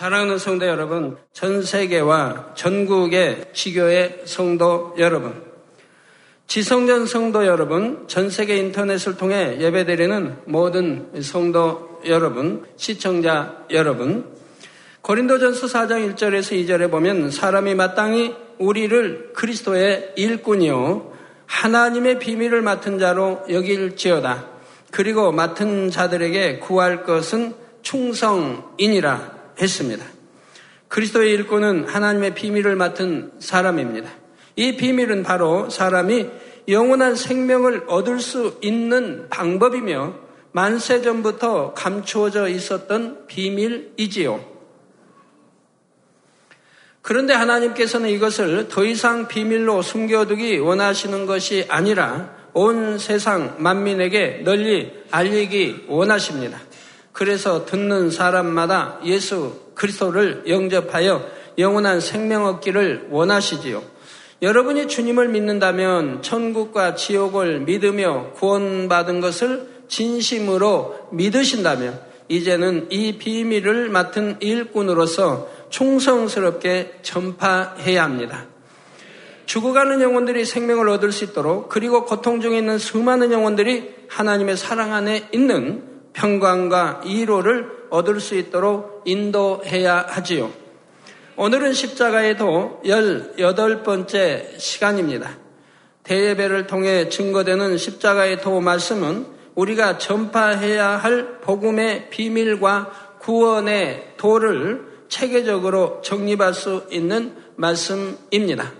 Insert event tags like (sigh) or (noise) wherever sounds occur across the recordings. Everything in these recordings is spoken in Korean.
사랑하는 성도 여러분, 전 세계와 전국의 지교의 성도 여러분, 지성전 성도 여러분, 전 세계 인터넷을 통해 예배드리는 모든 성도 여러분, 시청자 여러분, 고린도전서 4장 1절에서 2절에 보면 사람이 마땅히 우리를 그리스도의 일꾼이요 하나님의 비밀을 맡은 자로 여길지어다. 그리고 맡은 자들에게 구할 것은 충성이니라 했습니다. 그리스도의 일꾼은 하나님의 비밀을 맡은 사람입니다. 이 비밀은 바로 사람이 영원한 생명을 얻을 수 있는 방법이며 만세 전부터 감추어져 있었던 비밀이지요. 그런데 하나님께서는 이것을 더 이상 비밀로 숨겨두기 원하시는 것이 아니라 온 세상 만민에게 널리 알리기 원하십니다. 그래서 듣는 사람마다 예수 그리스도를 영접하여 영원한 생명 얻기를 원하시지요. 여러분이 주님을 믿는다면 천국과 지옥을 믿으며 구원받은 것을 진심으로 믿으신다면 이제는 이 비밀을 맡은 일꾼으로서 충성스럽게 전파해야 합니다. 죽어가는 영혼들이 생명을 얻을 수 있도록 그리고 고통 중에 있는 수많은 영혼들이 하나님의 사랑 안에 있는 평강과 이로를 얻을 수 있도록 인도해야 하지요. 오늘은 십자가에도 18번째 시간입니다. 대예배를 통해 증거되는 십자가의 도 말씀은 우리가 전파해야 할 복음의 비밀과 구원의 도를 체계적으로 정립할 수 있는 말씀입니다.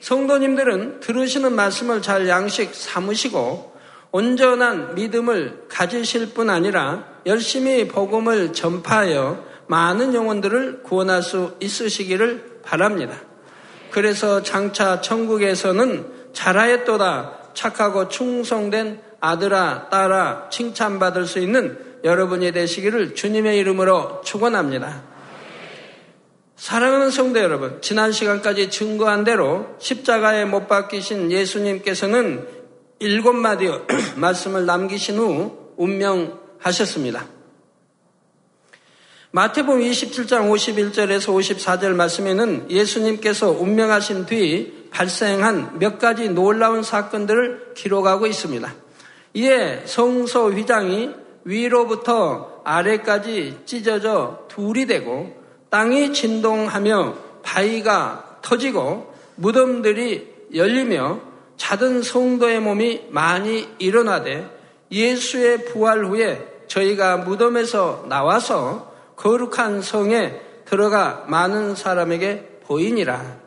성도님들은 들으시는 말씀을 잘 양식 삼으시고 온전한 믿음을 가지실 뿐 아니라 열심히 복음을 전파하여 많은 영혼들을 구원할 수 있으시기를 바랍니다. 그래서 장차 천국에서는 잘하였도다 착하고 충성된 아들아 딸아 칭찬받을 수 있는 여러분이 되시기를 주님의 이름으로 축원합니다. 사랑하는 성도 여러분, 지난 시간까지 증거한 대로 십자가에 못 박히신 예수님께서는 일곱 마디 (clears throat) 말씀을 남기신 후 운명하셨습니다. 마태복음 27장 51절에서 54절 말씀에는 예수님께서 운명하신 뒤 발생한 몇 가지 놀라운 사건들을 기록하고 있습니다. 이에 성소 휘장이 위로부터 아래까지 찢어져 둘이 되고 땅이 진동하며 바위가 터지고 무덤들이 열리며 자든 성도의 몸이 많이 일어나되 예수의 부활 후에 저희가 무덤에서 나와서 거룩한 성에 들어가 많은 사람에게 보이니라.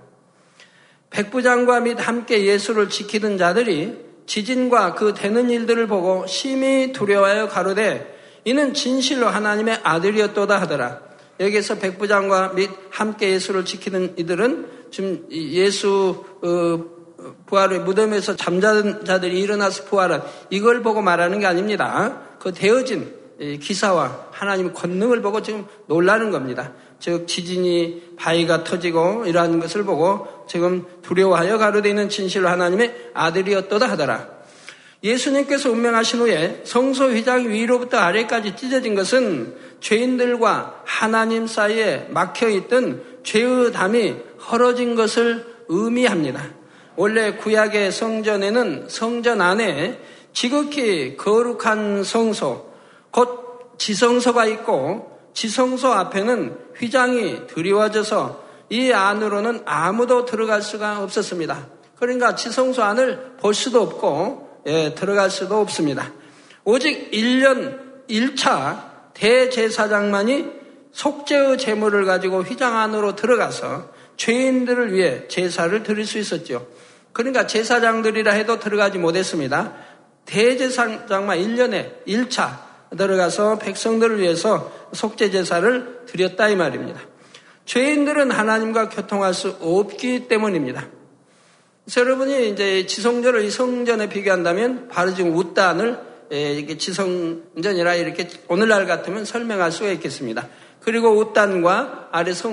백부장과 및 함께 예수를 지키던 자들이 지진과 그 되는 일들을 보고 심히 두려워하여 가로되 이는 진실로 하나님의 아들이었도다 하더라. 여기에서 백부장과 및 함께 예수를 지키는 이들은 지금 예수 어, 부활의 무덤에서 잠자는 자들이 일어나서 부활한 이걸 보고 말하는 게 아닙니다. 그 되어진 기사와 하나님의 권능을 보고 지금 놀라는 겁니다. 즉 지진이 바위가 터지고 이러한 것을 보고 지금 두려워하여 가로되는 진실로 하나님의 아들이었도다 하더라. 예수님께서 운명하신 후에 성소 휘장 위로부터 아래까지 찢어진 것은 죄인들과 하나님 사이에 막혀 있던 죄의 담이 헐어진 것을 의미합니다. 원래 구약의 성전에는 성전 안에 지극히 거룩한 성소, 곧 지성소가 있고 지성소 앞에는 휘장이 드리워져서 이 안으로는 아무도 들어갈 수가 없었습니다. 그러니까 지성소 안을 볼 수도 없고 예, 들어갈 수도 없습니다. 오직 1년 1차 대제사장만이 속죄의 제물을 가지고 휘장 안으로 들어가서 죄인들을 위해 제사를 드릴 수 있었죠. 그러니까 제사장들이라 해도 들어가지 못했습니다. 대제사장만 1년에 1차 들어가서 백성들을 위해서 속죄 제사를 드렸다 이 말입니다. 죄인들은 하나님과 교통할 수 없기 때문입니다. 여러분이 이제 지성전을 이 성전에 비교한다면 바로 지금 우단을 예, 이렇게 지성전이라 이렇게 오늘날 같으면 설명할 수가 있겠습니다. 그리고 우단과 아래 성소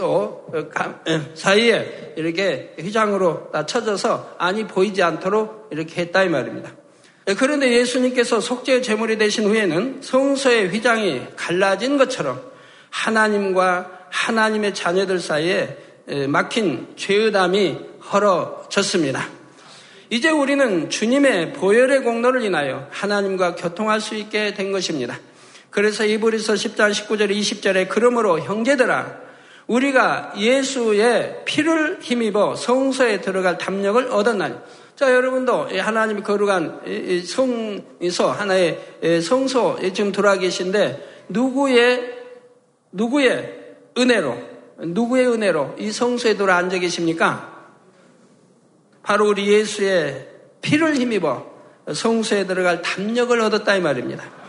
어, 어, 사이에 이렇게 휘장으로 쳐져서 안이 보이지 않도록 이렇게 했다 이 말입니다. 예, 그런데 예수님께서 속죄의 제물이 되신 후에는 성소의 휘장이 갈라진 것처럼 하나님과 하나님의 자녀들 사이에 막힌 죄의담이 헐어졌습니다. 이제 우리는 주님의 보혈의 공로를 인하여 하나님과 교통할 수 있게 된 것입니다. 그래서 이브리서 10장 19절 20절에 그러므로 형제들아 우리가 예수의 피를 힘입어 성소에 들어갈 담력을 얻었나니 자 여러분도 하나님이 거룩한 성서 하나의 성소에 지금 들어와 계신데 누구의 누구의 은혜로 누구의 은혜로 이 성소에 들어 앉아 계십니까? 바로 우리 예수의 피를 힘입어 성소에 들어갈 담력을 얻었다 이 말입니다.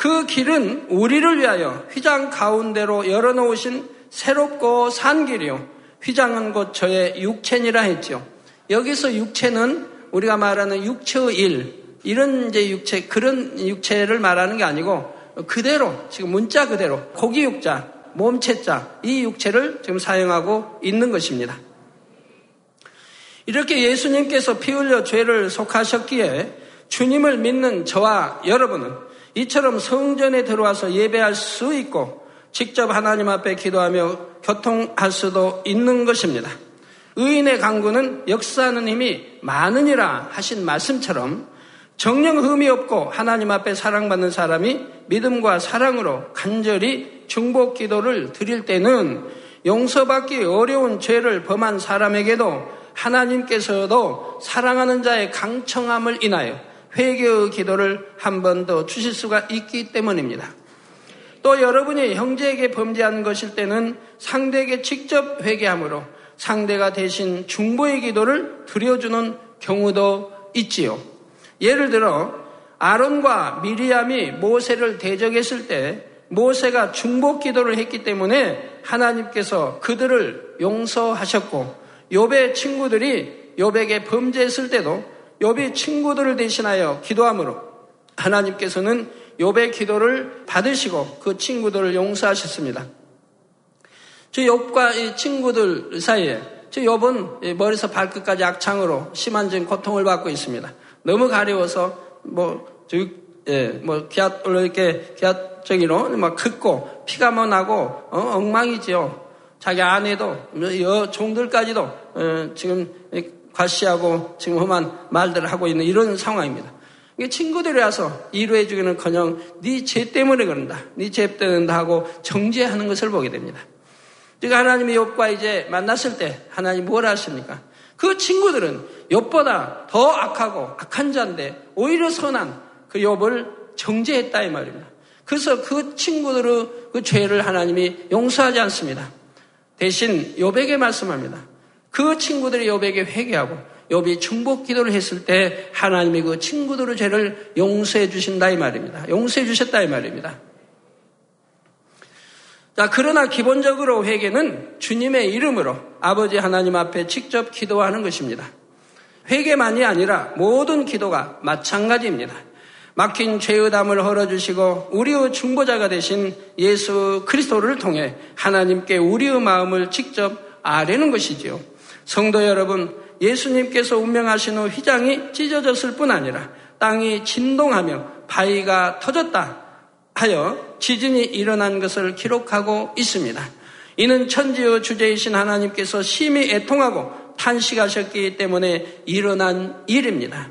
그 길은 우리를 위하여 휘장 가운데로 열어놓으신 새롭고 산 길이요. 휘장한 것 저의 육체니라 했죠. 여기서 육체는 우리가 말하는 육체의 일, 이런 이제 육체, 그런 육체를 말하는 게 아니고 그대로, 지금 문자 그대로, 고기 육자, 몸체 자, 이 육체를 지금 사용하고 있는 것입니다. 이렇게 예수님께서 피 흘려 죄를 속하셨기에 주님을 믿는 저와 여러분은 이처럼 성전에 들어와서 예배할 수 있고 직접 하나님 앞에 기도하며 교통할 수도 있는 것입니다. 의인의 강구는 역사하는 힘이 많으니라 하신 말씀처럼 정령 흠이 없고 하나님 앞에 사랑받는 사람이 믿음과 사랑으로 간절히 중복 기도를 드릴 때는 용서받기 어려운 죄를 범한 사람에게도 하나님께서도 사랑하는 자의 강청함을 인하여 회개의 기도를 한 번 더 주실 수가 있기 때문입니다. 또 여러분이 형제에게 범죄한 것일 때는 상대에게 직접 회개함으로 상대가 대신 중보의 기도를 드려주는 경우도 있지요. 예를 들어 아론과 미리암이 모세를 대적했을 때 모세가 중복 기도를 했기 때문에 하나님께서 그들을 용서하셨고 욥의 친구들이 욥에게 범죄했을 때도 욥이 친구들을 대신하여 기도함으로 하나님께서는 욥의 기도를 받으시고 그 친구들을 용서하셨습니다. 저 욥과 이 친구들 사이에 저 욥은 머리에서 발끝까지 악창으로 심한 진 고통을 받고 있습니다. 너무 가려워서 뭐 저기 예, 뭐 기압 이렇게 기압적으로 막 긋고 피가 뭐 나고 어, 엉망이지요. 자기 아내도 여 종들까지도 어, 지금 과시하고 지금 험한 말들을 하고 있는 이런 상황입니다. 친구들이 와서 이루해 주기는 커녕 네 죄 때문에 그런다. 네 죄 때문에 하고 정죄하는 것을 보게 됩니다. 그러니까 하나님이 욥과 이제 만났을 때 하나님 뭘 하십니까? 그 친구들은 욥보다 더 악하고 악한 자인데 오히려 선한 그 욥을 정죄했다 이 말입니다. 그래서 그 친구들의 그 죄를 하나님이 용서하지 않습니다. 대신 욥에게 말씀합니다. 그 친구들이 욥에게 회개하고 욥이 중복 기도를 했을 때 하나님이 그 친구들의 죄를 용서해 주신다 이 말입니다. 용서해 주셨다 이 말입니다. 자, 그러나 기본적으로 회개는 주님의 이름으로 아버지 하나님 앞에 직접 기도하는 것입니다. 회개만이 아니라 모든 기도가 마찬가지입니다. 막힌 죄의 담을 헐어주시고 우리의 중보자가 되신 예수 그리스도를 통해 하나님께 우리의 마음을 직접 아뢰는 것이지요. 성도 여러분, 예수님께서 운명하신 후 휘장이 찢어졌을 뿐 아니라 땅이 진동하며 바위가 터졌다 하여 지진이 일어난 것을 기록하고 있습니다. 이는 천지의 주제이신 하나님께서 심히 애통하고 탄식하셨기 때문에 일어난 일입니다.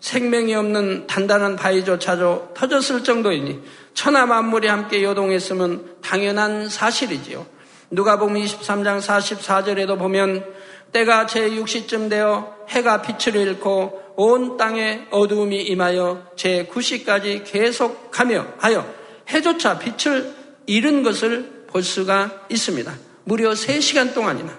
생명이 없는 단단한 바위조차도 터졌을 정도이니 천하 만물이 함께 요동했으면 당연한 사실이지요. 누가 보면 23장 44절에도 보면 때가 제6시쯤 되어 해가 빛을 잃고 온 땅에 어두움이 임하여 제9시까지 계속하며 하여 해조차 빛을 잃은 것을 볼 수가 있습니다. 무려 3시간 동안이나.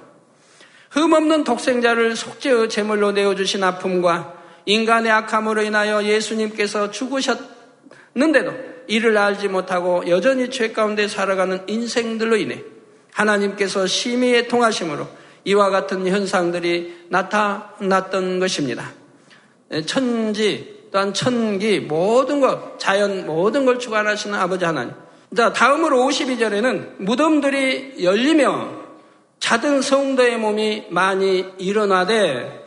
흠없는 독생자를 속죄의 제물로 내어주신 아픔과 인간의 악함으로 인하여 예수님께서 죽으셨는데도 이를 알지 못하고 여전히 죄 가운데 살아가는 인생들로 인해 하나님께서 심히 애통하심으로 이와 같은 현상들이 나타났던 것입니다. 천지 또한 천기 모든 것 자연 모든 걸 주관하시는 아버지 하나님. 자 다음으로 52절에는 무덤들이 열리며 자든 성도의 몸이 많이 일어나되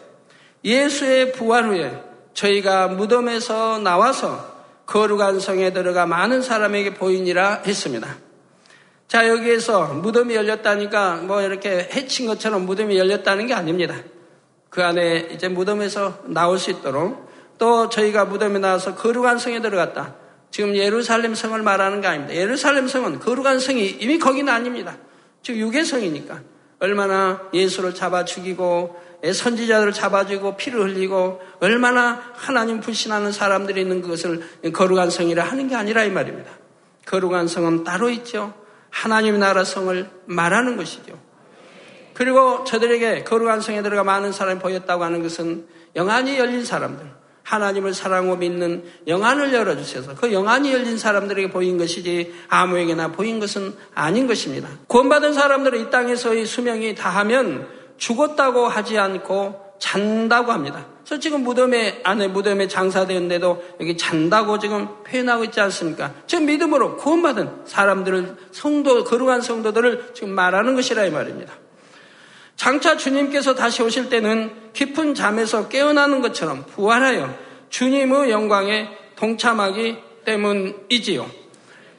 예수의 부활 후에 저희가 무덤에서 나와서 거룩한 성에 들어가 많은 사람에게 보이니라 했습니다. 자, 여기에서 무덤이 열렸다니까 뭐 이렇게 해친 것처럼 무덤이 열렸다는 게 아닙니다. 그 안에 이제 무덤에서 나올 수 있도록 또 저희가 무덤에 나와서 거룩한 성에 들어갔다. 지금 예루살렘 성을 말하는 게 아닙니다. 예루살렘 성은 거룩한 성이 이미 거기는 아닙니다. 즉 육의 성이니까 얼마나 예수를 잡아 죽이고 선지자들을 잡아주고 피를 흘리고 얼마나 하나님 불신하는 사람들이 있는 그것을 거룩한 성이라 하는 게 아니라 이 말입니다. 거룩한 성은 따로 있죠. 하나님 나라 성을 말하는 것이죠. 그리고 저들에게 거룩한 성에 들어가 많은 사람이 보였다고 하는 것은 영안이 열린 사람들, 하나님을 사랑하고 믿는 영안을 열어주셔서 그 영안이 열린 사람들에게 보인 것이지 아무에게나 보인 것은 아닌 것입니다. 구원받은 사람들은 이 땅에서의 수명이 다하면 죽었다고 하지 않고 잔다고 합니다. 그래서 지금 무덤에 안에 무덤에 장사되는데도 여기 잔다고 지금 표현하고 있지 않습니까? 지금 믿음으로 구원받은 사람들을 성도 거룩한 성도들을 지금 말하는 것이라 이 말입니다. 장차 주님께서 다시 오실 때는 깊은 잠에서 깨어나는 것처럼 부활하여 주님의 영광에 동참하기 때문이지요.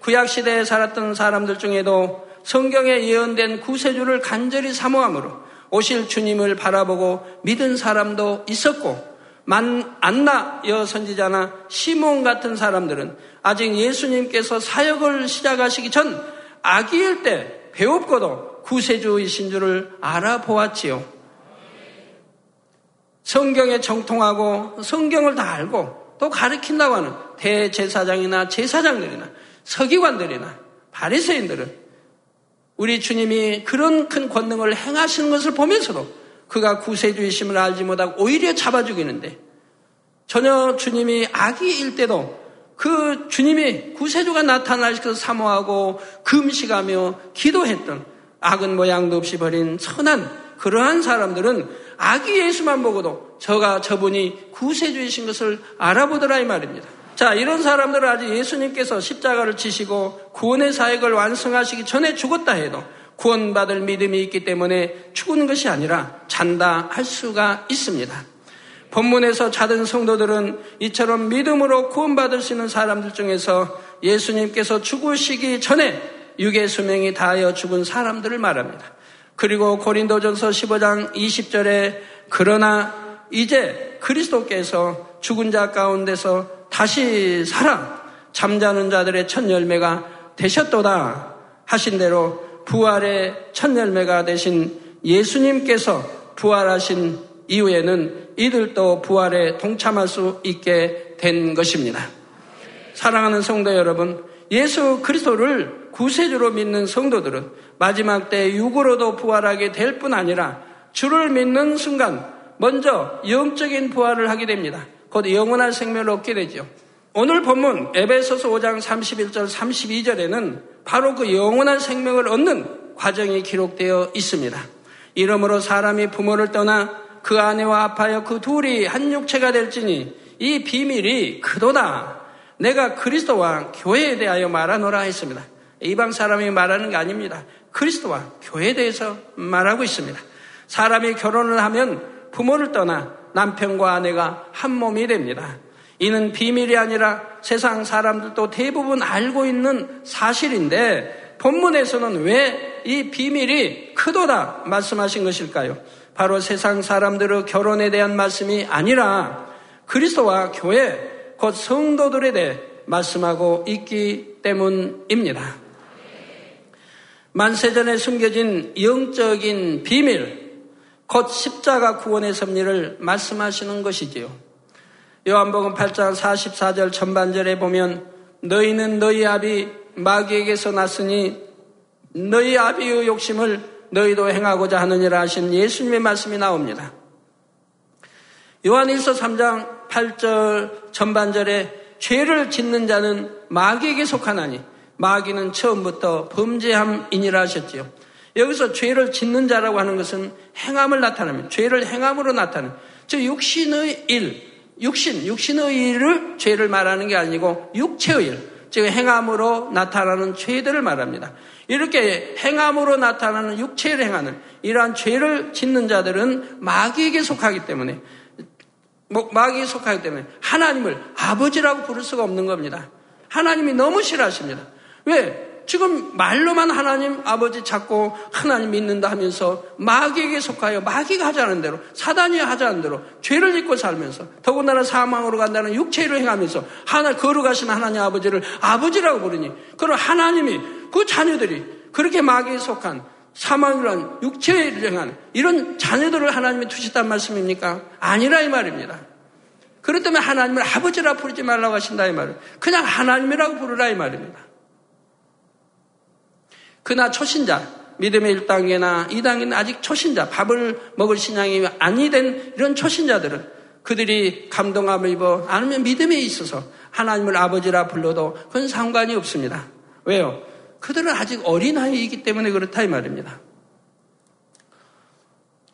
구약 시대에 살았던 사람들 중에도 성경에 예언된 구세주를 간절히 사모함으로 오실 주님을 바라보고 믿은 사람도 있었고 만 안나 여 선지자나 시몬 같은 사람들은 아직 예수님께서 사역을 시작하시기 전 아기일 때 배웠고도 구세주이신 줄을 알아보았지요. 성경에 정통하고 성경을 다 알고 또 가르친다고 하는 대제사장이나 제사장들이나 서기관들이나 바리새인들은 우리 주님이 그런 큰 권능을 행하시는 것을 보면서도 그가 구세주이심을 알지 못하고 오히려 잡아 죽이는데 전혀 주님이 아기일 때도 그 주님이 구세주가 나타나실 것을 사모하고 금식하며 기도했던 악은 모양도 없이 버린 선한 그러한 사람들은 아기 예수만 보고도 저가 저분이 구세주이신 것을 알아보더라 이 말입니다. 자, 이런 사람들은 아직 예수님께서 십자가를 지시고 구원의 사역을 완성하시기 전에 죽었다 해도 구원받을 믿음이 있기 때문에 죽은 것이 아니라 잔다 할 수가 있습니다. 본문에서 자든 성도들은 이처럼 믿음으로 구원받을 수 있는 사람들 중에서 예수님께서 죽으시기 전에 육의 수명이 다하여 죽은 사람들을 말합니다. 그리고 고린도전서 15장 20절에 그러나 이제 그리스도께서 죽은 자 가운데서 다시 살아 잠자는 자들의 첫 열매가 되셨도다 하신 대로 부활의 첫 열매가 되신 예수님께서 부활하신 이후에는 이들도 부활에 동참할 수 있게 된 것입니다. 사랑하는 성도 여러분, 예수 그리스도를 구세주로 믿는 성도들은 마지막 때 육으로도 부활하게 될 뿐 아니라 주를 믿는 순간 먼저 영적인 부활을 하게 됩니다. 곧 영원한 생명을 얻게 되죠. 오늘 본문 에베소서 5장 31절 32절에는 바로 그 영원한 생명을 얻는 과정이 기록되어 있습니다. 이러므로 사람이 부모를 떠나 그 아내와 아파여 그 둘이 한 육체가 될지니 이 비밀이 그도다. 내가 그리스도와 교회에 대하여 말하노라 했습니다. 이방 사람이 말하는 게 아닙니다. 그리스도와 교회에 대해서 말하고 있습니다. 사람이 결혼을 하면 부모를 떠나 남편과 아내가 한 몸이 됩니다. 이는 비밀이 아니라 세상 사람들도 대부분 알고 있는 사실인데 본문에서는 왜 이 비밀이 크도다 말씀하신 것일까요? 바로 세상 사람들의 결혼에 대한 말씀이 아니라 그리스도와 교회, 곧 성도들에 대해 말씀하고 있기 때문입니다. 만세전에 숨겨진 영적인 비밀, 곧 십자가 구원의 섭리를 말씀하시는 것이지요. 요한복음 8장 44절 전반절에 보면 너희는 너희 아비 마귀에게서 났으니 너희 아비의 욕심을 너희도 행하고자 하느니라 하신 예수님의 말씀이 나옵니다. 요한일서 3장 8절 전반절에 죄를 짓는 자는 마귀에게 속하나니 마귀는 처음부터 범죄함이니라 하셨지요. 여기서 죄를 짓는 자라고 하는 것은 행함을 나타냅니다. 죄를 행함으로 나타내는. 즉 육신의 일, 육신, 육신의 일을 죄를 말하는 게 아니고 육체의 일, 즉 행함으로 나타나는 죄들을 말합니다. 이렇게 행함으로 나타나는 육체를 행하는 이러한 죄를 짓는 자들은 마귀에게 속하기 때문에 뭐, 마귀에 속하기 때문에 하나님을 아버지라고 부를 수가 없는 겁니다. 하나님이 너무 싫어하십니다. 왜? 지금 말로만 하나님 아버지 찾고 하나님 믿는다 하면서 마귀에게 속하여 마귀가 하자는 대로 사단이 하자는 대로 죄를 짓고 살면서 더군다나 사망으로 간다는 육체로 행하면서 하나 거룩하신 하나님 아버지를 아버지라고 부르니 그런 하나님이 그 자녀들이 그렇게 마귀에 속한 사망이란 육체를 행하는 이런 자녀들을 하나님이 두셨단 말씀입니까? 아니라 이 말입니다. 때문에 하나님을 아버지라 부르지 말라고 하신다 이 말을 그냥 하나님이라고 부르라 이 말입니다. 그나 초신자, 믿음의 1단계나 2단계는 아직 초신자, 밥을 먹을 신앙이 아니 된 이런 초신자들은 그들이 감동함을 입어 아니면 믿음에 있어서 하나님을 아버지라 불러도 그건 상관이 없습니다. 왜요? 그들은 아직 어린아이이기 때문에 그렇다 이 말입니다.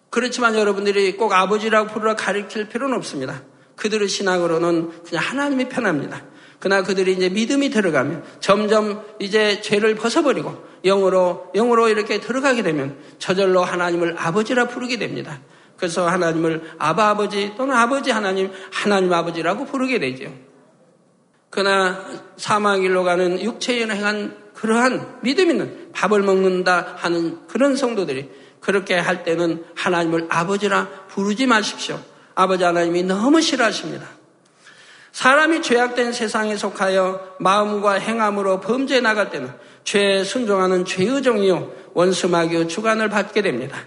그렇지만 여러분들이 꼭 아버지라고 부르라 가르칠 필요는 없습니다. 그들의 신앙으로는 그냥 하나님이 편합니다. 그러나 그들이 이제 믿음이 들어가면 점점 이제 죄를 벗어버리고 영으로 영으로 이렇게 들어가게 되면 저절로 하나님을 아버지라 부르게 됩니다. 그래서 하나님을 아바 아버지 또는 아버지 하나님 하나님 아버지라고 부르게 되죠. 그러나 사망길로 가는 육체에 행한 그러한 믿음 있는 밥을 먹는다 하는 그런 성도들이 그렇게 할 때는 하나님을 아버지라 부르지 마십시오. 아버지 하나님이 너무 싫어하십니다. 사람이 죄악된 세상에 속하여 마음과 행함으로 범죄에 나갈 때는 죄에 순종하는 죄의 종이요 원수 마귀의 주관을 받게 됩니다.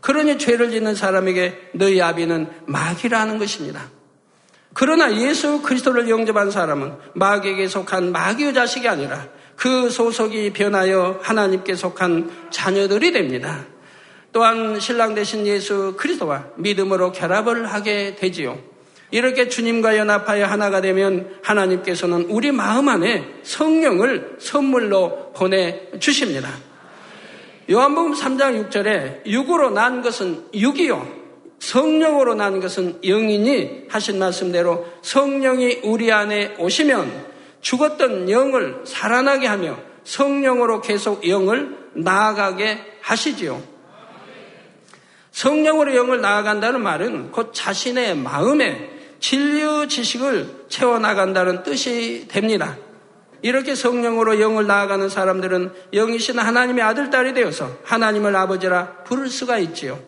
그러니 죄를 짓는 사람에게 너희 아비는 마귀라는 것입니다. 그러나 예수 그리스도를 영접한 사람은 마귀에게 속한 마귀의 자식이 아니라 그 소속이 변하여 하나님께 속한 자녀들이 됩니다. 또한 신랑 되신 예수 그리스도와 믿음으로 결합을 하게 되지요. 이렇게 주님과 연합하여 하나가 되면 하나님께서는 우리 마음 안에 성령을 선물로 보내주십니다. 요한복음 3장 6절에 육으로 난 것은 육이요. 성령으로 난 것은 영이니 하신 말씀대로 성령이 우리 안에 오시면 죽었던 영을 살아나게 하며 성령으로 계속 영을 나아가게 하시지요. 성령으로 영을 나아간다는 말은 곧 자신의 마음에 진리의 지식을 채워나간다는 뜻이 됩니다. 이렇게 성령으로 영을 나아가는 사람들은 영이신 하나님의 아들, 딸이 되어서 하나님을 아버지라 부를 수가 있지요.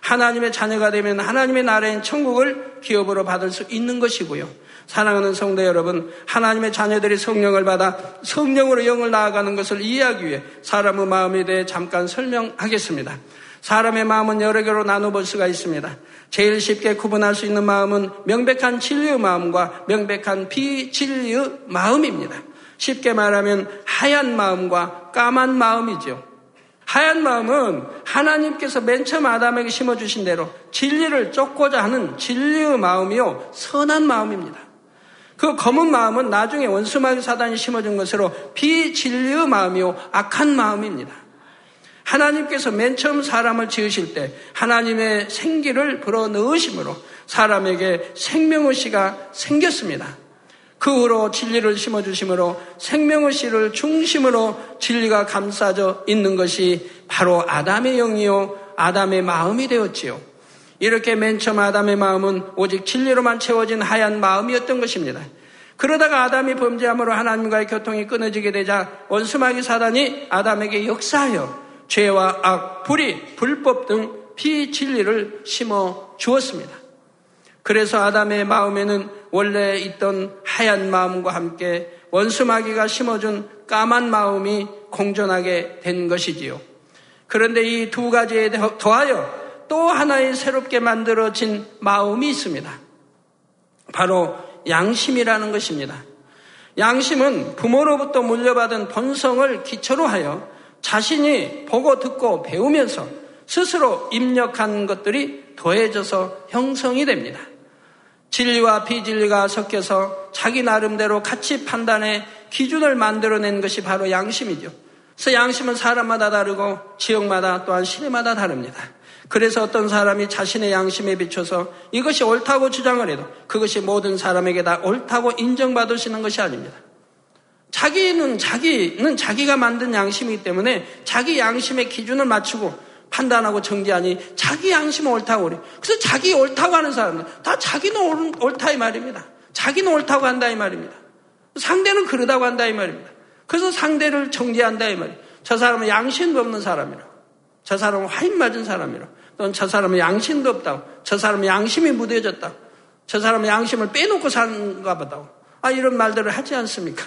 하나님의 자녀가 되면 하나님의 나라인 천국을 기업으로 받을 수 있는 것이고요. 사랑하는 성도 여러분, 하나님의 자녀들이 성령을 받아 성령으로 영을 나아가는 것을 이해하기 위해 사람의 마음에 대해 잠깐 설명하겠습니다. 사람의 마음은 여러 개로 나눠볼 수가 있습니다. 제일 쉽게 구분할 수 있는 마음은 명백한 진리의 마음과 명백한 비진리의 마음입니다. 쉽게 말하면 하얀 마음과 까만 마음이죠. 하얀 마음은 하나님께서 맨 처음 아담에게 심어주신 대로 진리를 쫓고자 하는 진리의 마음이요, 선한 마음입니다. 그 검은 마음은 나중에 원수마귀 사단이 심어준 것으로 비진리의 마음이요, 악한 마음입니다. 하나님께서 맨 처음 사람을 지으실 때 하나님의 생기를 불어 넣으심으로 사람에게 생명의 씨가 생겼습니다. 그 후로 진리를 심어주심으로 생명의 씨를 중심으로 진리가 감싸져 있는 것이 바로 아담의 영이요, 아담의 마음이 되었지요. 이렇게 맨 처음 아담의 마음은 오직 진리로만 채워진 하얀 마음이었던 것입니다. 그러다가 아담이 범죄함으로 하나님과의 교통이 끊어지게 되자 원수마귀 사단이 아담에게 역사하여 죄와 악, 불의, 불법 등 비진리를 심어 주었습니다. 그래서 아담의 마음에는 원래 있던 하얀 마음과 함께 원수마귀가 심어준 까만 마음이 공존하게 된 것이지요. 그런데 이 두 가지에 더하여 또 하나의 새롭게 만들어진 마음이 있습니다. 바로 양심이라는 것입니다. 양심은 부모로부터 물려받은 본성을 기초로 하여 자신이 보고 듣고 배우면서 스스로 입력한 것들이 더해져서 형성이 됩니다. 진리와 비진리가 섞여서 자기 나름대로 가치 판단의 기준을 만들어낸 것이 바로 양심이죠. 그래서 양심은 사람마다 다르고 지역마다 또한 시대마다 다릅니다. 그래서 어떤 사람이 자신의 양심에 비춰서 이것이 옳다고 주장을 해도 그것이 모든 사람에게 다 옳다고 있는 것이 아닙니다. 자기는 자기는 자기가 만든 양심이기 때문에 자기 양심의 기준을 맞추고 판단하고 정지하니 자기 양심은 옳다고 그래. 그래서 자기 옳다고 하는 사람은 다 자기는 옳다 이 말입니다. 자기는 옳다고 한다 이 말입니다. 상대는 그러다고 한다 이 말입니다. 그래서 상대를 정지한다 이 말이에요. 저 사람은 양심도 없는 사람이라고. 저 사람은 화인 맞은 사람이라고. 또는 저 사람은 양심도 없다고. 저 사람은 양심이 무뎌졌다고. 저 사람은 양심을 빼놓고 사는가 보다고. 아, 이런 말들을 하지 않습니까?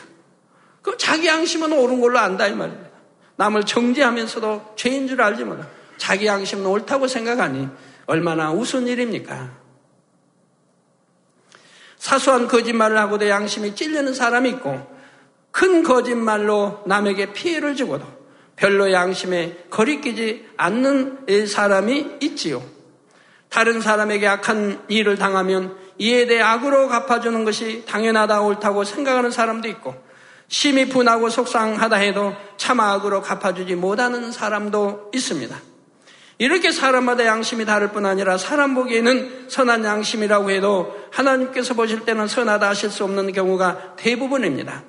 그럼 자기 양심은 옳은 걸로 안다 이 말입니다. 남을 정지하면서도 죄인 줄 알지 몰라. 자기 양심은 옳다고 생각하니 얼마나 우스운 일입니까? 사소한 거짓말을 하고도 양심이 찔리는 사람이 있고 큰 거짓말로 남에게 피해를 주고도 별로 양심에 거리끼지 않는 사람이 있지요. 다른 사람에게 악한 일을 당하면 이에 대해 악으로 갚아주는 것이 당연하다 옳다고 생각하는 사람도 있고 심히 분하고 속상하다 해도 차마 악으로 갚아주지 못하는 사람도 있습니다. 이렇게 사람마다 양심이 다를 뿐 아니라 사람 보기에는 선한 양심이라고 해도 하나님께서 보실 때는 선하다 하실 수 없는 경우가 대부분입니다.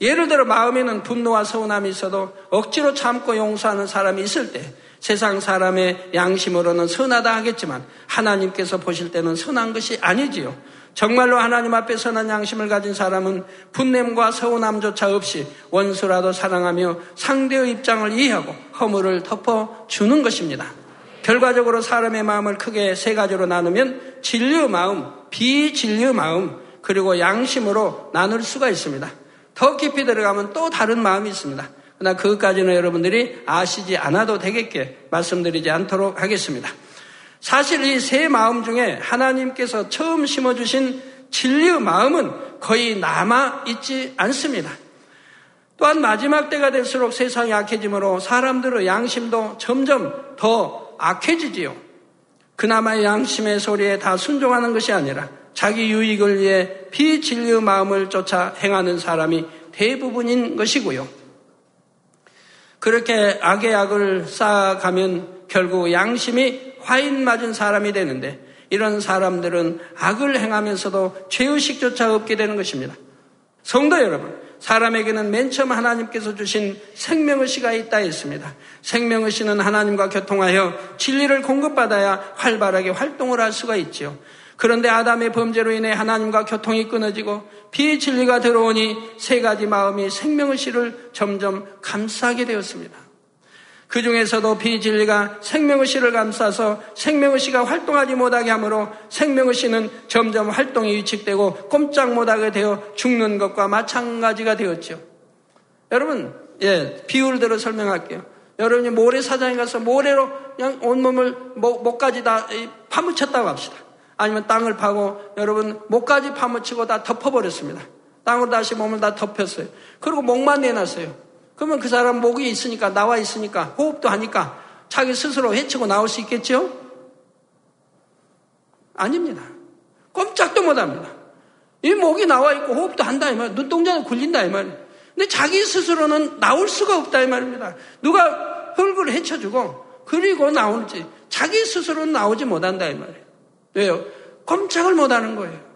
예를 들어 마음에는 분노와 서운함이 있어도 억지로 참고 용서하는 사람이 있을 때 세상 사람의 양심으로는 선하다 하겠지만 하나님께서 보실 때는 선한 것이 아니지요. 정말로 하나님 앞에 선한 양심을 가진 사람은 분냄과 서운함조차 없이 원수라도 사랑하며 상대의 입장을 이해하고 허물을 덮어주는 것입니다. 결과적으로 사람의 마음을 크게 세 가지로 나누면 진리의 마음, 비진리의 마음, 그리고 양심으로 나눌 수가 있습니다. 더 깊이 들어가면 또 다른 마음이 있습니다. 그러나 그것까지는 여러분들이 아시지 않아도 되겠게 말씀드리지 않도록 하겠습니다. 사실 이 세 마음 중에 하나님께서 처음 심어주신 진리의 마음은 거의 남아있지 않습니다. 또한 마지막 때가 될수록 세상이 약해지므로 사람들의 양심도 점점 더 악해지지요. 그나마 양심의 소리에 다 순종하는 것이 아니라 자기 유익을 위해 비진리의 마음을 쫓아 행하는 사람이 대부분인 것이고요. 그렇게 악의 악을 쌓아가면 결국 양심이 화인 맞은 사람이 되는데 이런 사람들은 악을 행하면서도 죄의식조차 없게 되는 것입니다. 성도 여러분, 사람에게는 맨 처음 하나님께서 주신 생명의 씨가 있다 했습니다. 생명의 씨는 하나님과 교통하여 진리를 공급받아야 활발하게 활동을 할 수가 있지요. 그런데 아담의 범죄로 인해 하나님과 교통이 끊어지고 비진리가 들어오니 세 가지 마음이 생명의 씨를 점점 감싸게 되었습니다. 그 중에서도 비진리가 생명의 씨를 감싸서 생명의 씨가 활동하지 못하게 하므로 생명의 씨는 점점 활동이 위축되고 꼼짝 못하게 되어 죽는 것과 마찬가지가 되었죠. 여러분, 예, 들어 설명할게요. 여러분이 모래사장에 가서 모래로 그냥 온몸을 목, 까지 다 파묻혔다고 합시다. 아니면 땅을 파고 여러분 목까지 파묻히고 다 덮어버렸습니다. 땅으로 다시 몸을 다 덮였어요. 그리고 목만 내놨어요. 그러면 그 사람 목이 있으니까 나와 있으니까 호흡도 하니까 자기 스스로 헤치고 나올 수 있겠죠? 아닙니다. 꼼짝도 못 합니다. 이 목이 나와 있고 호흡도 한다 이 말, 눈동자는 굴린다 이 말. 근데 자기 스스로는 나올 수가 없다 이 말입니다. 누가 흙을 헤쳐주고 그리고 나오지 자기 스스로는 나오지 못한다 이 말이에요. 왜요? 꼼짝을 못 하는 거예요.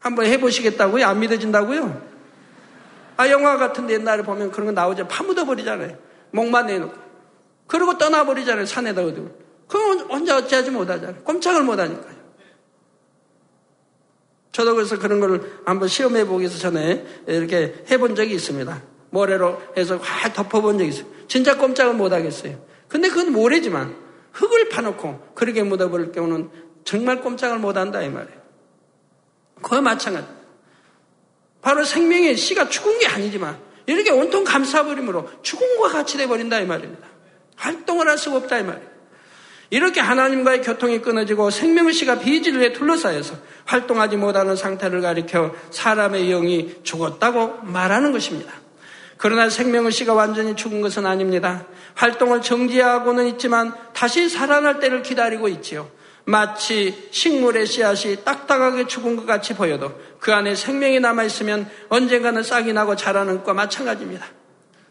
한번 해보시겠다고요? 안 믿어진다고요? 아, 영화 같은데 옛날에 보면 그런 거 나오죠. 파묻어 버리잖아요. 목만 내놓고. 그리고 떠나버리잖아요. 산에다 어두고. 그건 혼자 어찌하지 못하잖아요. 꼼짝을 못하니까요. 저도 그래서 그런 걸 한번 시험해 보기 위해서 전에 이렇게 해본 적이 있습니다. 모래로 해서 확 덮어본 적이 있어요. 진짜 꼼짝을 못 하겠어요. 근데 그건 모래지만 흙을 파놓고 그렇게 묻어버릴 경우는 정말 꼼짝을 못 한다 이 말이에요. 그와 마찬가지. 바로 생명의 씨가 죽은 게 아니지만 이렇게 온통 감싸버림으로 죽음과 같이 돼버린다 이 말입니다. 활동을 할 수가 없다 이 말이에요. 이렇게 하나님과의 교통이 끊어지고 생명의 씨가 비질에 둘러싸여서 활동하지 못하는 상태를 가리켜 사람의 영이 죽었다고 말하는 것입니다. 그러나 생명의 씨가 완전히 죽은 것은 아닙니다. 활동을 정지하고는 있지만 다시 살아날 때를 기다리고 있지요. 마치 식물의 씨앗이 딱딱하게 죽은 것 같이 보여도 그 안에 생명이 남아있으면 언젠가는 싹이 나고 자라는 것과 마찬가지입니다.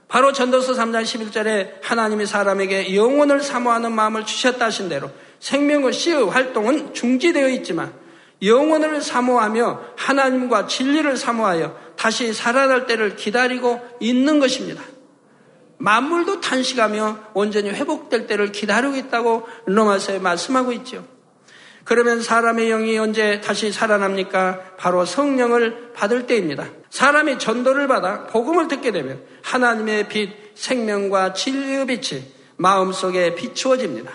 바로 전도서 3장 11절에 하나님이 사람에게 영혼을 사모하는 마음을 주셨다 하신 대로 생명의 씨의 활동은 중지되어 있지만 영혼을 사모하며 하나님과 진리를 사모하여 다시 살아날 때를 기다리고 있는 것입니다. 만물도 탄식하며 온전히 회복될 때를 기다리고 있다고 로마서에 말씀하고 있죠. 그러면 사람의 영이 언제 다시 살아납니까? 바로 성령을 받을 때입니다. 사람이 전도를 받아 복음을 듣게 되면 하나님의 빛, 생명과 진리의 빛이 마음속에 비추어집니다.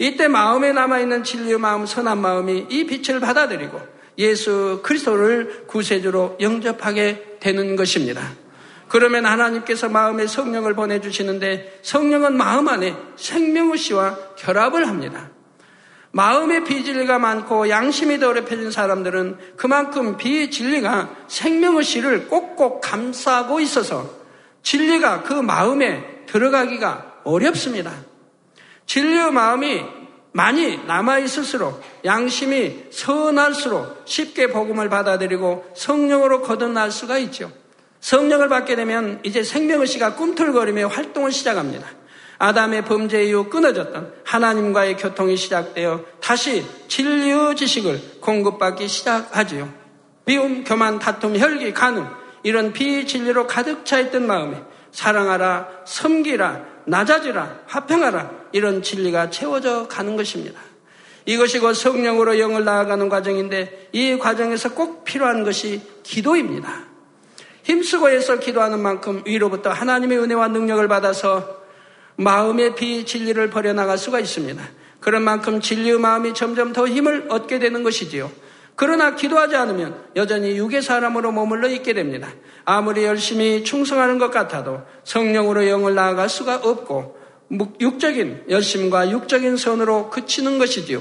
이때 마음에 남아있는 진리의 마음, 선한 마음이 이 빛을 받아들이고 예수 그리스도를 구세주로 영접하게 되는 것입니다. 그러면 하나님께서 마음에 성령을 보내주시는데 성령은 마음 안에 생명의 씨와 결합을 합니다. 마음의 비진리가 많고 양심이 더럽혀진 사람들은 그만큼 비진리가 생명의 씨를 꼭꼭 감싸고 있어서 진리가 그 마음에 들어가기가 어렵습니다. 진리의 마음이 많이 남아있을수록 양심이 선할수록 쉽게 복음을 받아들이고 성령으로 거듭날 수가 있죠. 성령을 받게 되면 이제 생명의 씨가 꿈틀거리며 활동을 시작합니다. 아담의 범죄 이후 끊어졌던 하나님과의 교통이 시작되어 다시 진리의 지식을 공급받기 시작하지요. 미움, 교만, 다툼, 혈기, 간음 이런 비진리로 가득 차 있던 마음에 사랑하라, 섬기라, 낮아지라, 화평하라 이런 진리가 채워져 가는 것입니다. 이것이 곧 성령으로 영을 나아가는 과정인데 이 과정에서 꼭 필요한 것이 기도입니다. 힘쓰고 해서 기도하는 만큼 위로부터 하나님의 은혜와 능력을 받아서 마음의 비진리를 버려나갈 수가 있습니다. 그런 만큼 진리의 마음이 점점 더 힘을 얻게 되는 것이지요. 그러나 기도하지 않으면 여전히 육의 사람으로 머물러 있게 됩니다. 아무리 열심히 충성하는 것 같아도 성령으로 영을 나아갈 수가 없고 육적인 열심과 육적인 선으로 그치는 것이지요.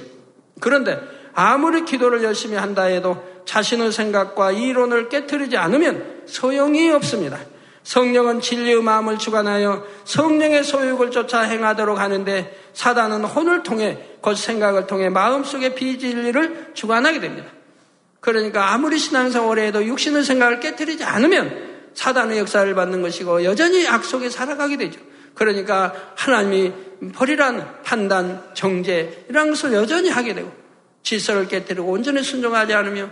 그런데 아무리 기도를 열심히 한다 해도 자신의 생각과 이론을 깨뜨리지 않으면 소용이 없습니다. 성령은 진리의 마음을 주관하여 성령의 소욕을 쫓아 행하도록 하는데 사단은 혼을 통해 곧 생각을 통해 마음속의 비진리를 주관하게 됩니다. 그러니까 아무리 신앙생활을 해도 육신의 생각을 깨뜨리지 않으면 사단의 역사를 받는 것이고 여전히 악 속에 살아가게 되죠. 그러니까 하나님이 버리라는 판단, 정죄 이런 것을 여전히 하게 되고 질서를 깨뜨리고 온전히 순종하지 않으며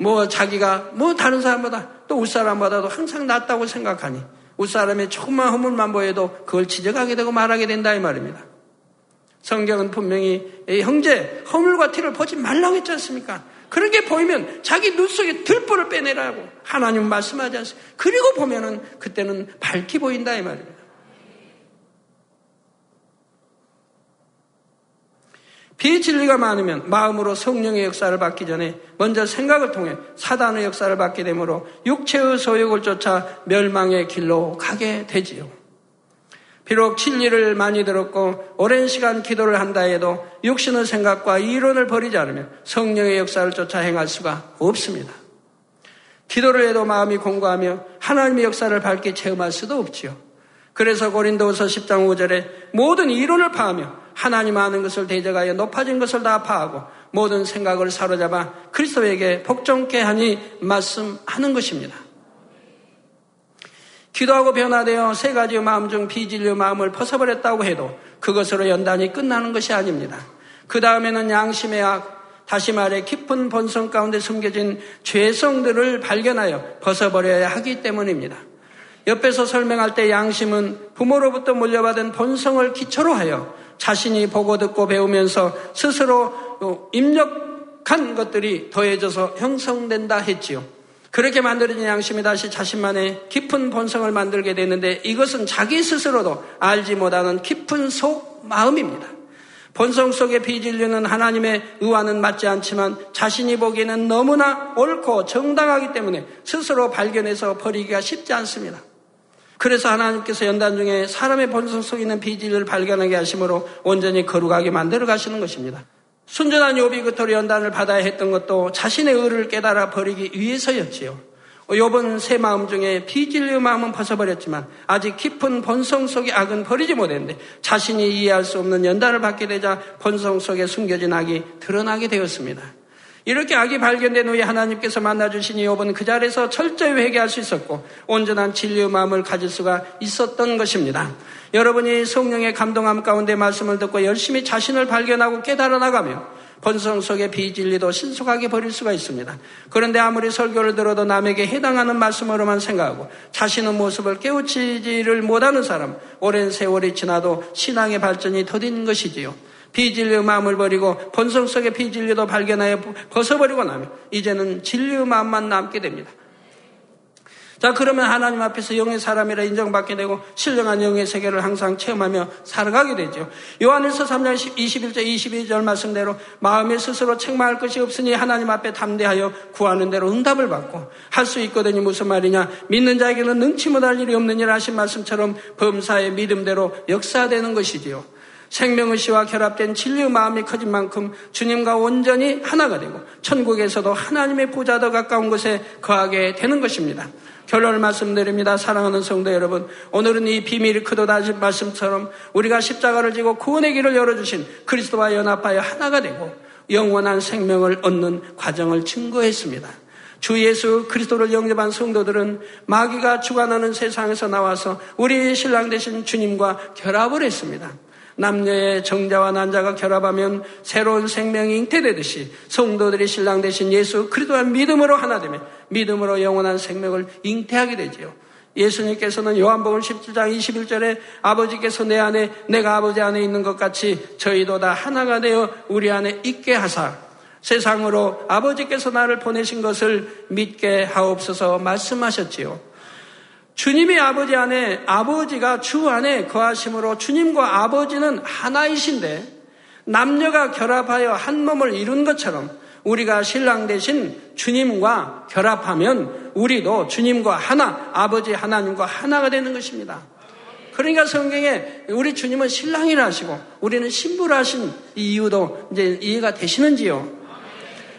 뭐 자기가 뭐 다른 사람보다 또 웃사람보다도 항상 낫다고 생각하니 웃사람의 조금만 허물만 보여도 그걸 지적하게 되고 말하게 된다 이 말입니다. 성경은 분명히 형제 허물과 티를 보지 말라고 했지 않습니까? 그런 게 보이면 자기 눈 속에 들보를 빼내라고 하나님 말씀하지 않습니까? 그리고 보면은 그때는 밝게 보인다 이 말입니다. 비진리가 많으면 마음으로 성령의 역사를 받기 전에 먼저 생각을 통해 사단의 역사를 받게 되므로 육체의 소욕을 쫓아 멸망의 길로 가게 되지요. 비록 진리를 많이 들었고 오랜 시간 기도를 한다 해도 육신의 생각과 이론을 버리지 않으면 성령의 역사를 쫓아 행할 수가 없습니다. 기도를 해도 마음이 공고하며 하나님의 역사를 밝게 체험할 수도 없지요. 그래서 고린도서 10장 5절에 모든 이론을 파하며 하나님 아는 것을 대적하여 높아진 것을 다 파하고 모든 생각을 사로잡아 그리스도에게 복종케 하니 말씀하는 것입니다. 기도하고 변화되어 세 가지의 마음 중 비진리의 마음을 벗어버렸다고 해도 그것으로 연단이 끝나는 것이 아닙니다. 그 다음에는 양심의 악, 다시 말해 깊은 본성 가운데 숨겨진 죄성들을 발견하여 벗어버려야 하기 때문입니다. 옆에서 설명할 때 양심은 부모로부터 물려받은 본성을 기초로 하여 자신이 보고 듣고 배우면서 스스로 입력한 것들이 더해져서 형성된다 했지요. 그렇게 만들어진 양심이 다시 자신만의 깊은 본성을 만들게 되는데 이것은 자기 스스로도 알지 못하는 깊은 속 마음입니다. 본성 속의 비진리는 하나님의 의와는 맞지 않지만 자신이 보기에는 너무나 옳고 정당하기 때문에 스스로 발견해서 버리기가 쉽지 않습니다. 그래서 하나님께서 연단 중에 사람의 본성 속에 있는 비질을 발견하게 하심으로 온전히 거룩하게 만들어 가시는 것입니다. 순전한 요비 그토록 연단을 받아야 했던 것도 자신의 의를 깨달아 버리기 위해서였지요. 요번 새 마음 중에 비진리의 마음은 벗어버렸지만 아직 깊은 본성 속의 악은 버리지 못했는데 자신이 이해할 수 없는 연단을 받게 되자 본성 속에 숨겨진 악이 드러나게 되었습니다. 이렇게 악이 발견된 후에 하나님께서 만나주신 이업은 그 자리에서 철저히 회개할 수 있었고 온전한 진리의 마음을 가질 수가 있었던 것입니다. 여러분이 성령의 감동함 가운데 말씀을 듣고 열심히 자신을 발견하고 깨달아 나가며 본성 속의 비진리도 신속하게 버릴 수가 있습니다. 그런데 아무리 설교를 들어도 남에게 해당하는 말씀으로만 생각하고 자신의 모습을 깨우치지를 못하는 사람, 오랜 세월이 지나도 신앙의 발전이 더딘 것이지요. 비진리의 마음을 버리고 본성 속의 비진리도 발견하여 벗어버리고 나면 이제는 진리의 마음만 남게 됩니다. 자, 그러면 하나님 앞에서 영의 사람이라 인정받게 되고 신령한 영의 세계를 항상 체험하며 살아가게 되죠. 요한일서 3장 21절, 22절 말씀대로 마음에 스스로 책망할 것이 없으니 하나님 앞에 담대하여 구하는 대로 응답을 받고 할 수 있거든요. 무슨 말이냐? 믿는 자에게는 능치 못할 일이 없는 일 하신 말씀처럼 범사의 믿음대로 역사되는 것이지요. 생명의 씨와 결합된 진리의 마음이 커진 만큼 주님과 온전히 하나가 되고 천국에서도 하나님의 보좌 더 가까운 곳에 거하게 되는 것입니다. 결론을 말씀드립니다. 사랑하는 성도 여러분, 오늘은 이 비밀이 크도다신 말씀처럼 우리가 십자가를 지고 구원의 길을 열어주신 그리스도와 연합하여 하나가 되고 영원한 생명을 얻는 과정을 증거했습니다. 주 예수 그리스도를 영접한 성도들은 마귀가 주관하는 세상에서 나와서 우리 신랑 되신 주님과 결합을 했습니다. 남녀의 정자와 난자가 결합하면 새로운 생명이 잉태되듯이 성도들이 신랑 되신 예수 그리스도와 믿음으로 하나 되면 믿음으로 영원한 생명을 잉태하게 되지요. 예수님께서는 요한복음 17장 21절에 아버지께서 내 안에 내가 아버지 안에 있는 것 같이 저희도 다 하나가 되어 우리 안에 있게 하사 세상으로 아버지께서 나를 보내신 것을 믿게 하옵소서 말씀하셨지요. 주님이 아버지 안에, 아버지가 주 안에 거하심으로 주님과 아버지는 하나이신데 남녀가 결합하여 한 몸을 이룬 것처럼 우리가 신랑 대신 주님과 결합하면 우리도 주님과 하나, 아버지 하나님과 하나가 되는 것입니다. 그러니까 성경에 우리 주님은 신랑이라 하시고 우리는 신부라 하신 이유도 이제 이해가 되시는지요?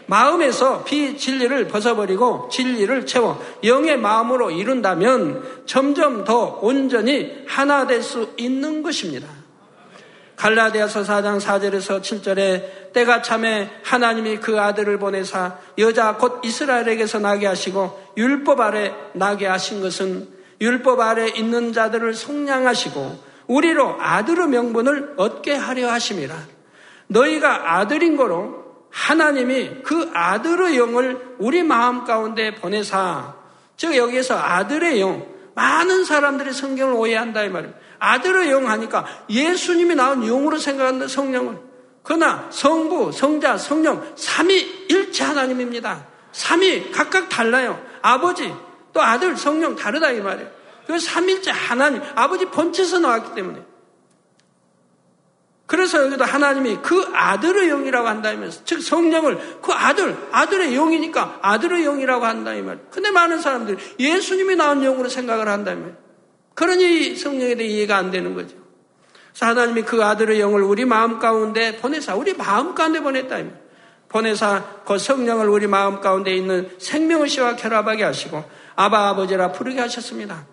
마음에서 비진리를 벗어버리고 진리를 채워 영의 마음으로 이룬다면 점점 더 온전히 하나 될 수 있는 것입니다. 갈라디아서 4장 4절에서 7절에 때가 참에 하나님이 그 아들을 보내사 여자 곧 이스라엘에게서 나게 하시고 율법 아래 나게 하신 것은 율법 아래 있는 자들을 속량하시고 우리로 아들의 명분을 얻게 하려 하심이라. 너희가 아들인 거로 하나님이 그 아들의 영을 우리 마음 가운데 보내사 즉 여기에서 아들의 영 많은 사람들이 성경을 오해한다 이 말입니다. 아들의 영 하니까 예수님이 나온 영으로 생각하는 성령을 그러나 성부, 성자, 성령 삼위 일체 하나님입니다. 삼위 각각 달라요. 아버지 또 아들, 성령 다르다 이 말이에요. 그 삼일째 하나님 아버지 본체에서 나왔기 때문에 그래서 여기도 하나님이 그 아들의 영이라고 한다면서 즉 성령을 그 아들 아들의 영이니까 아들의 영이라고 한다 이 말. 근데 많은 사람들이 예수님이 나온 영으로 생각을 한다면 그러니 성령에 대해 이해가 안 되는 거죠. 그래서 하나님이 그 아들의 영을 우리 마음 가운데 보내사 우리 마음 가운데 보냈다 이 말. 보내사 그 성령을 우리 마음 가운데 있는 생명의 씨와 결합하게 하시고 아바 아버지라 부르게 하셨습니다.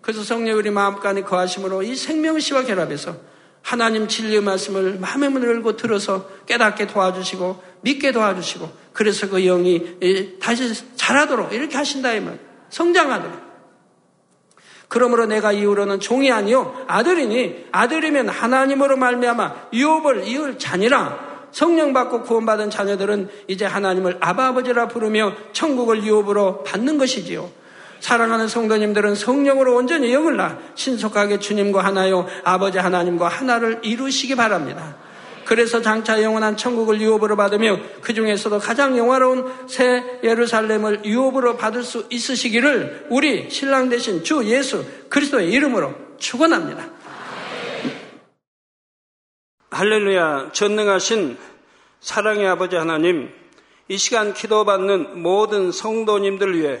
그래서 성령 우리 마음 가운데 거하심으로 이 생명의 씨와 결합해서 하나님 진리의 말씀을 마음의 문을 열고 들어서 깨닫게 도와주시고 믿게 도와주시고 그래서 그 영이 다시 자라도록 이렇게 하신다 이 말. 성장하도록. 그러므로 내가 이후로는 종이 아니요 아들이니 아들이면 하나님으로 말미암아 유업을 이을 자니라 성령 받고 구원받은 자녀들은 이제 하나님을 아바 아버지라 부르며 천국을 유업으로 받는 것이지요. 사랑하는 성도님들은 성령으로 온전히 영을 나 신속하게 주님과 하나요 아버지 하나님과 하나를 이루시기 바랍니다. 그래서 장차 영원한 천국을 유업으로 받으며 그 중에서도 가장 영화로운 새 예루살렘을 유업으로 받을 수 있으시기를 우리 신랑 대신 주 예수 그리스도의 이름으로 축원합니다. 할렐루야 전능하신 사랑의 아버지 하나님 이 시간 기도받는 모든 성도님들 위해